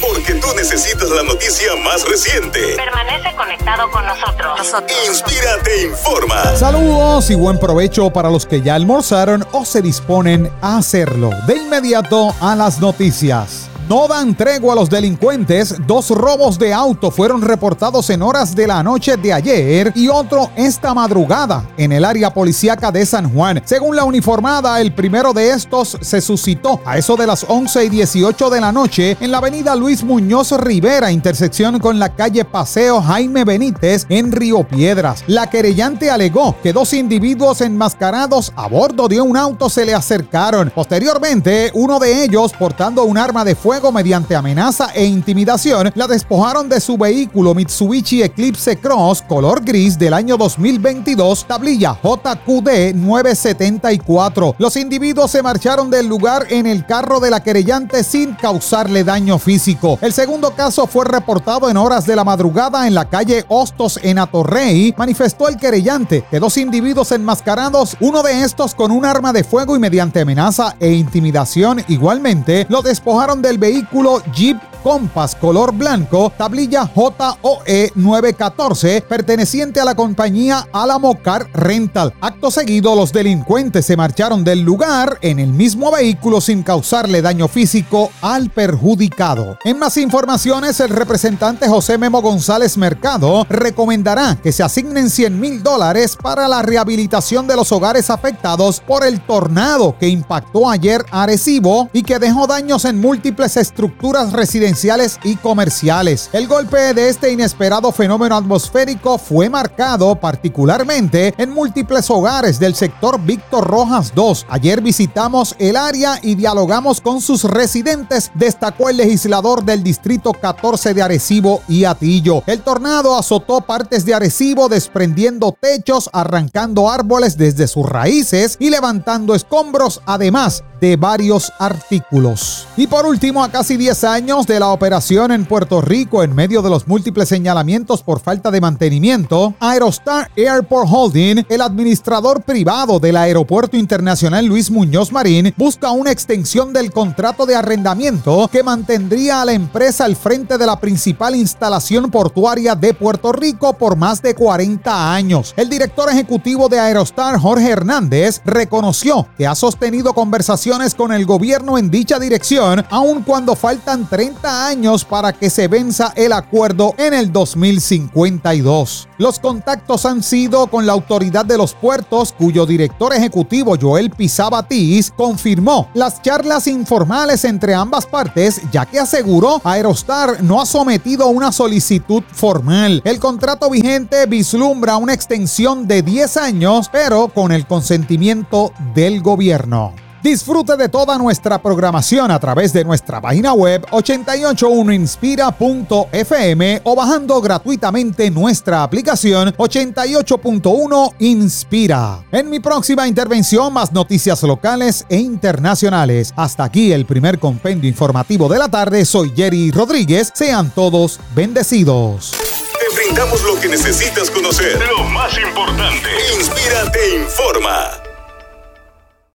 Porque tú necesitas la noticia más reciente. Permanece conectado con nosotros. Inspira te informa. Saludos y buen provecho para los que ya almorzaron o se disponen a hacerlo. De inmediato a las noticias. No dan tregua a los delincuentes. Dos robos de auto fueron reportados en horas de la noche de ayer y otro esta madrugada en el área policíaca de San Juan. Según la uniformada, el primero de estos se suscitó a eso de las 11 y 18 de la noche en la avenida Luis Muñoz Rivera, intersección con la calle Paseo Jaime Benítez en Río Piedras. La querellante alegó que dos individuos enmascarados a bordo de un auto se le acercaron. Posteriormente, uno de ellos portando un arma de fuego mediante amenaza e intimidación, la despojaron de su vehículo Mitsubishi Eclipse Cross color gris del año 2022, tablilla JQD 974. Los individuos se marcharon del lugar en el carro de la querellante sin causarle daño físico. El segundo caso fue reportado en horas de la madrugada en la calle Hostos en Atorrey. Manifestó el querellante que dos individuos enmascarados, uno de estos con un arma de fuego y mediante amenaza e intimidación igualmente, lo despojaron del vehículo Jeep Compass color blanco, tablilla JOE 914, perteneciente a la compañía Alamo Car Rental. Acto seguido, los delincuentes se marcharon del lugar en el mismo vehículo sin causarle daño físico al perjudicado. En más informaciones, el representante José Memo González Mercado recomendará que se asignen 100 mil dólares para la rehabilitación de los hogares afectados por el tornado que impactó ayer Arecibo y que dejó daños en múltiples estructuras residenciales y comerciales. El golpe de este inesperado fenómeno atmosférico fue marcado particularmente en múltiples hogares del sector Víctor Rojas 2. Ayer visitamos el área y dialogamos con sus residentes, destacó el legislador del distrito 14 de Arecibo y Atillo. El tornado azotó partes de Arecibo desprendiendo techos, arrancando árboles desde sus raíces y levantando escombros, además de varios artículos. Y por último, a casi 10 años de la operación en Puerto Rico en medio de los múltiples señalamientos por falta de mantenimiento, Aerostar Airport Holding, el administrador privado del Aeropuerto Internacional Luis Muñoz Marín, busca una extensión del contrato de arrendamiento que mantendría a la empresa al frente de la principal instalación portuaria de Puerto Rico por más de 40 años. El director ejecutivo de Aerostar, Jorge Hernández, reconoció que ha sostenido conversaciones con el gobierno en dicha dirección, aun cuando faltan 30 años para que se venza el acuerdo en el 2052. Los contactos han sido con la autoridad de los puertos, cuyo director ejecutivo Joel Pizabatiz confirmó las charlas informales entre ambas partes, ya que aseguró Aerostar no ha sometido una solicitud formal. El contrato vigente vislumbra una extensión de 10 años, pero con el consentimiento del gobierno. Disfrute de toda nuestra programación a través de nuestra página web 881inspira.fm o bajando gratuitamente nuestra aplicación 88.1 Inspira. En mi próxima intervención, más noticias locales e internacionales. Hasta aquí el primer compendio informativo de la tarde. Soy Jerry Rodríguez. Sean todos bendecidos. Te brindamos lo que necesitas conocer. Lo más importante. Inspira te informa.